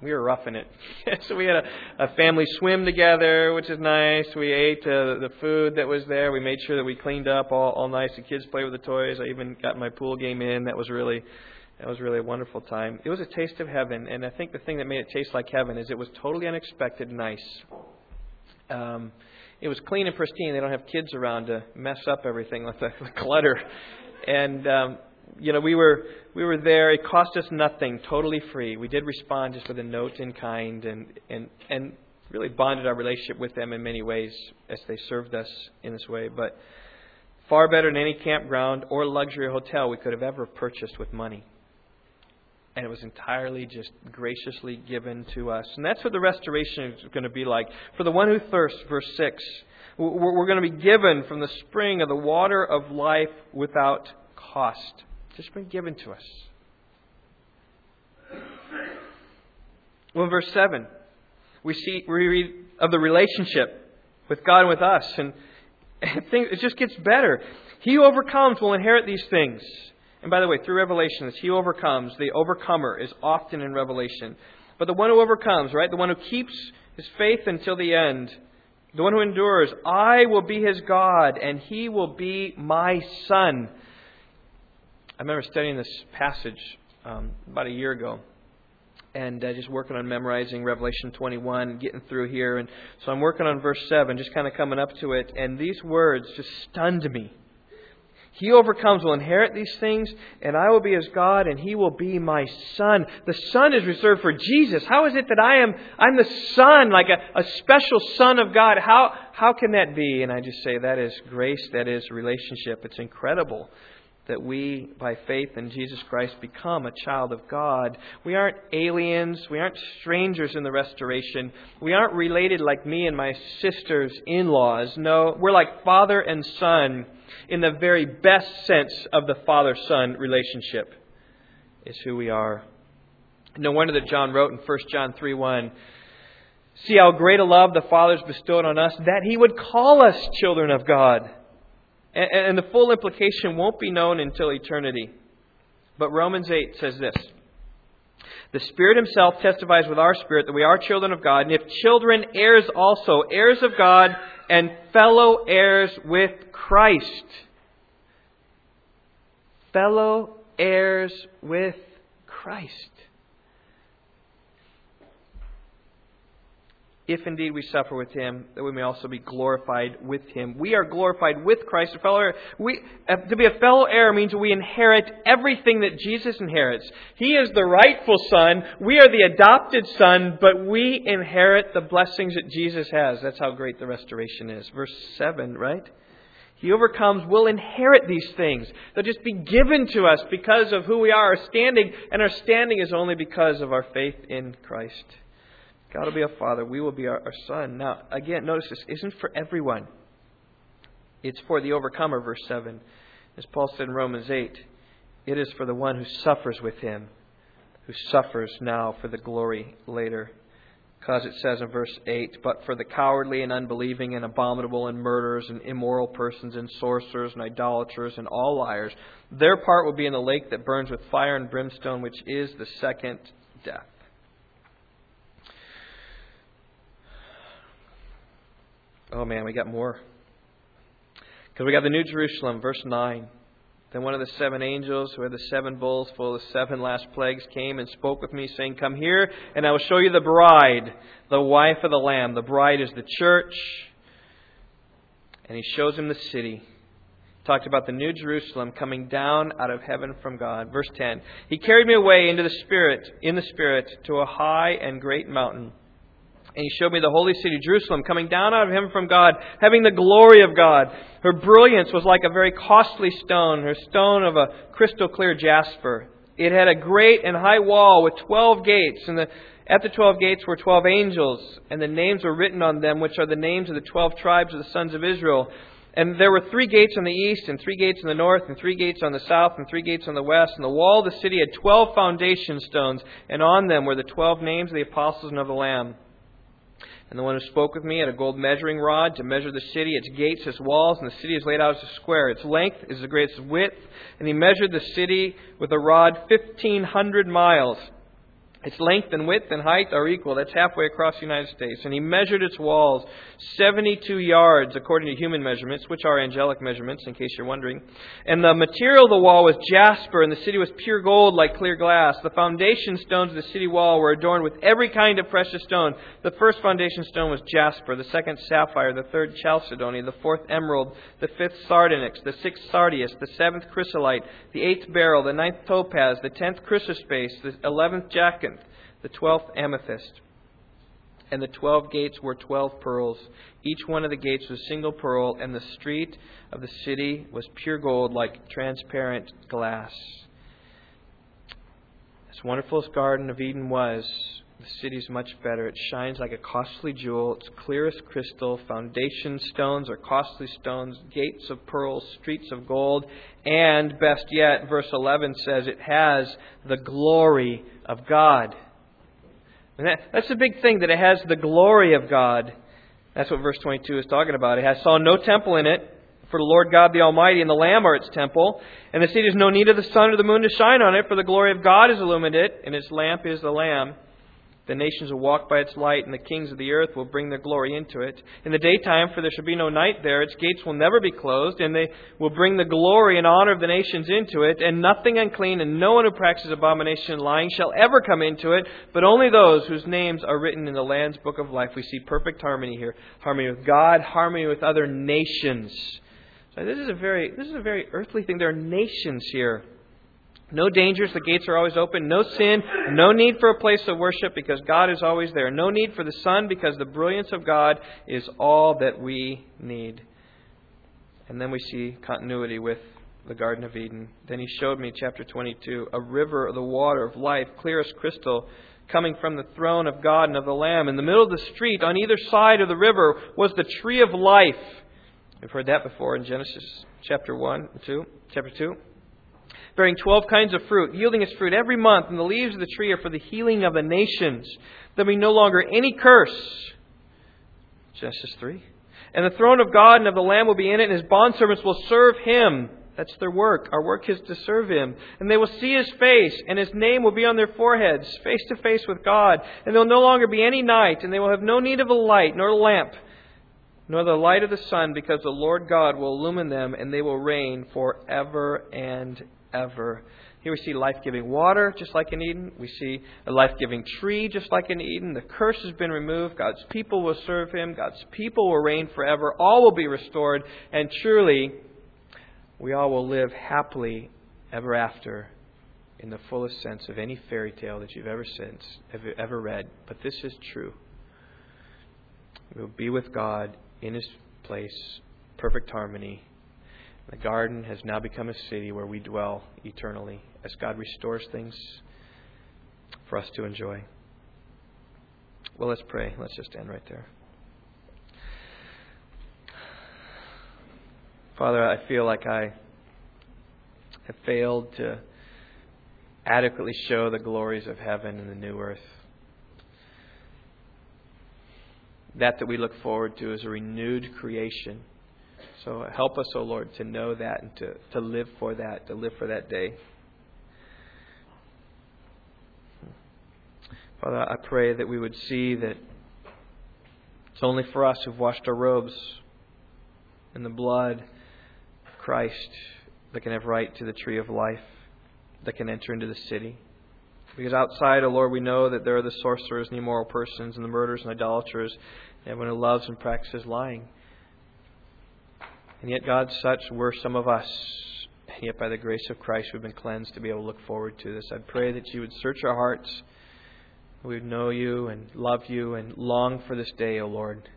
we were roughing it. so we had a, a family swim together, which is nice. We ate uh, the food that was there. We made sure that we cleaned up all, all nice. The kids played with the toys. I even got my pool game in. That was really that was really a wonderful time. It was a taste of heaven, and I think the thing that made it taste like heaven is it was totally unexpected, nice. Um, it was clean and pristine. They don't have kids around to mess up everything with the, the clutter. And um, you know, we were we were there. It cost us nothing, totally free. We did respond just with a note in kind, and and and really bonded our relationship with them in many ways as they served us in this way. But far better than any campground or luxury hotel we could have ever purchased with money and it was entirely just graciously given to us. And that's what the restoration is going to be like. For the one who thirsts, verse 6, we're going to be given from the spring of the water of life without cost. It's Just been given to us. Well, in verse 7, we see we read of the relationship with God and with us, and it just gets better. He who overcomes will inherit these things. And by the way, through Revelation, as he overcomes, the overcomer is often in Revelation. But the one who overcomes, right? The one who keeps his faith until the end, the one who endures, I will be his God, and he will be my son. I remember studying this passage um, about a year ago and uh, just working on memorizing Revelation 21, getting through here. And so I'm working on verse 7, just kind of coming up to it. And these words just stunned me. He overcomes will inherit these things, and I will be his God, and he will be my son. The son is reserved for Jesus. How is it that I am I'm the son, like a, a special son of God? How how can that be? And I just say that is grace, that is relationship. It's incredible that we, by faith in Jesus Christ, become a child of God. We aren't aliens. We aren't strangers in the restoration. We aren't related like me and my sister's in laws. No, we're like father and son in the very best sense of the father son relationship, is who we are. No wonder that John wrote in 1 John 3 1, See how great a love the Father's bestowed on us, that He would call us children of God. And, and the full implication won't be known until eternity. But Romans 8 says this The Spirit Himself testifies with our spirit that we are children of God, and if children, heirs also, heirs of God, and fellow heirs with Christ. Fellow heirs with Christ. If indeed we suffer with him, that we may also be glorified with him. We are glorified with Christ, a fellow heir. We, uh, to be a fellow heir means we inherit everything that Jesus inherits. He is the rightful son. We are the adopted son, but we inherit the blessings that Jesus has. That's how great the restoration is. Verse 7, right? He overcomes will inherit these things. They'll just be given to us because of who we are, our standing, and our standing is only because of our faith in Christ. God will be our Father. We will be our, our Son. Now, again, notice this isn't for everyone. It's for the overcomer, verse 7. As Paul said in Romans 8, it is for the one who suffers with him, who suffers now for the glory later. Because it says in verse 8, But for the cowardly and unbelieving and abominable and murderers and immoral persons and sorcerers and idolaters and all liars, their part will be in the lake that burns with fire and brimstone, which is the second death. Oh man, we got more. Because we got the New Jerusalem, verse 9. Then one of the seven angels who had the seven bowls full of the seven last plagues came and spoke with me, saying, Come here, and I will show you the bride, the wife of the Lamb. The bride is the church. And he shows him the city. Talked about the New Jerusalem coming down out of heaven from God. Verse 10. He carried me away into the Spirit, in the Spirit, to a high and great mountain and he showed me the holy city, Jerusalem, coming down out of heaven from God, having the glory of God. Her brilliance was like a very costly stone, her stone of a crystal clear jasper. It had a great and high wall with twelve gates, and the, at the twelve gates were twelve angels, and the names were written on them, which are the names of the twelve tribes of the sons of Israel. And there were three gates on the east, and three gates on the north, and three gates on the south, and three gates on the west. And the wall of the city had twelve foundation stones, and on them were the twelve names of the apostles and of the Lamb. And the one who spoke with me had a gold measuring rod to measure the city, its gates, its walls, and the city is laid out as a square. Its length is the greatest width. And he measured the city with a rod 1,500 miles. Its length and width and height are equal. That's halfway across the United States. And he measured its walls 72 yards according to human measurements, which are angelic measurements, in case you're wondering. And the material of the wall was jasper, and the city was pure gold like clear glass. The foundation stones of the city wall were adorned with every kind of precious stone. The first foundation stone was jasper, the second sapphire, the third chalcedony, the fourth emerald, the fifth sardonyx, the sixth sardius, the seventh chrysolite, the eighth beryl, the ninth topaz, the tenth chrysoprase, the eleventh jacinth the twelfth amethyst. And the twelve gates were twelve pearls. Each one of the gates was a single pearl, and the street of the city was pure gold like transparent glass. As wonderful as the Garden of Eden was, the city is much better. It shines like a costly jewel. It's clear as crystal. Foundation stones are costly stones. Gates of pearls, streets of gold. And, best yet, verse 11 says it has the glory of God. And that, that's the big thing, that it has the glory of God. That's what verse 22 is talking about. It has saw no temple in it, for the Lord God the Almighty and the Lamb are its temple. And the city has no need of the sun or the moon to shine on it, for the glory of God has illumined it, and its lamp is the Lamb. The nations will walk by its light, and the kings of the earth will bring their glory into it. In the daytime, for there shall be no night there, its gates will never be closed, and they will bring the glory and honor of the nations into it. And nothing unclean, and no one who practices abomination and lying shall ever come into it, but only those whose names are written in the Lamb's book of life. We see perfect harmony here harmony with God, harmony with other nations. So this is a very this is a very earthly thing. There are nations here. No dangers, the gates are always open. No sin, no need for a place of worship because God is always there. No need for the sun because the brilliance of God is all that we need. And then we see continuity with the Garden of Eden. Then he showed me, chapter 22, a river of the water of life, clear as crystal, coming from the throne of God and of the Lamb. In the middle of the street, on either side of the river, was the tree of life. We've heard that before in Genesis chapter 1 2, chapter 2 bearing twelve kinds of fruit, yielding its fruit every month, and the leaves of the tree are for the healing of the nations. There will be no longer any curse. Genesis 3. And the throne of God and of the Lamb will be in it, and his bondservants will serve him. That's their work. Our work is to serve him. And they will see his face, and his name will be on their foreheads, face to face with God. And there will no longer be any night, and they will have no need of a light, nor a lamp, nor the light of the sun, because the Lord God will illumine them, and they will reign forever and ever. Here we see life giving water, just like in Eden. We see a life giving tree, just like in Eden. The curse has been removed. God's people will serve Him. God's people will reign forever. All will be restored. And truly, we all will live happily ever after in the fullest sense of any fairy tale that you've ever since ever, read. But this is true. We will be with God in His place, perfect harmony, the garden has now become a city where we dwell eternally as God restores things for us to enjoy. Well, let's pray. Let's just end right there. Father, I feel like I have failed to adequately show the glories of heaven and the new earth. That that we look forward to is a renewed creation so help us, O oh Lord, to know that and to, to live for that, to live for that day. Father, I pray that we would see that It's only for us who've washed our robes in the blood of Christ that can have right to the tree of life, that can enter into the city. Because outside, O oh Lord, we know that there are the sorcerers and immoral persons and the murderers and idolaters, and everyone who loves and practices lying. And yet, God, such were some of us. And yet, by the grace of Christ, we've been cleansed to be able to look forward to this. I pray that you would search our hearts we would know you and love you and long for this day, O Lord,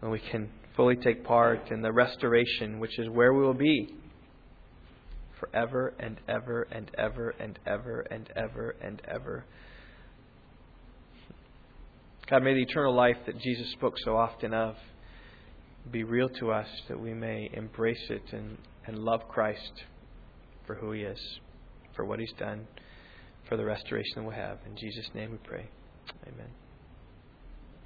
when we can fully take part in the restoration, which is where we will be forever and ever and ever and ever and ever and ever. God, may the eternal life that Jesus spoke so often of be real to us that we may embrace it and, and love Christ for who he is, for what he's done for the restoration that we'll have. In Jesus' name we pray. Amen.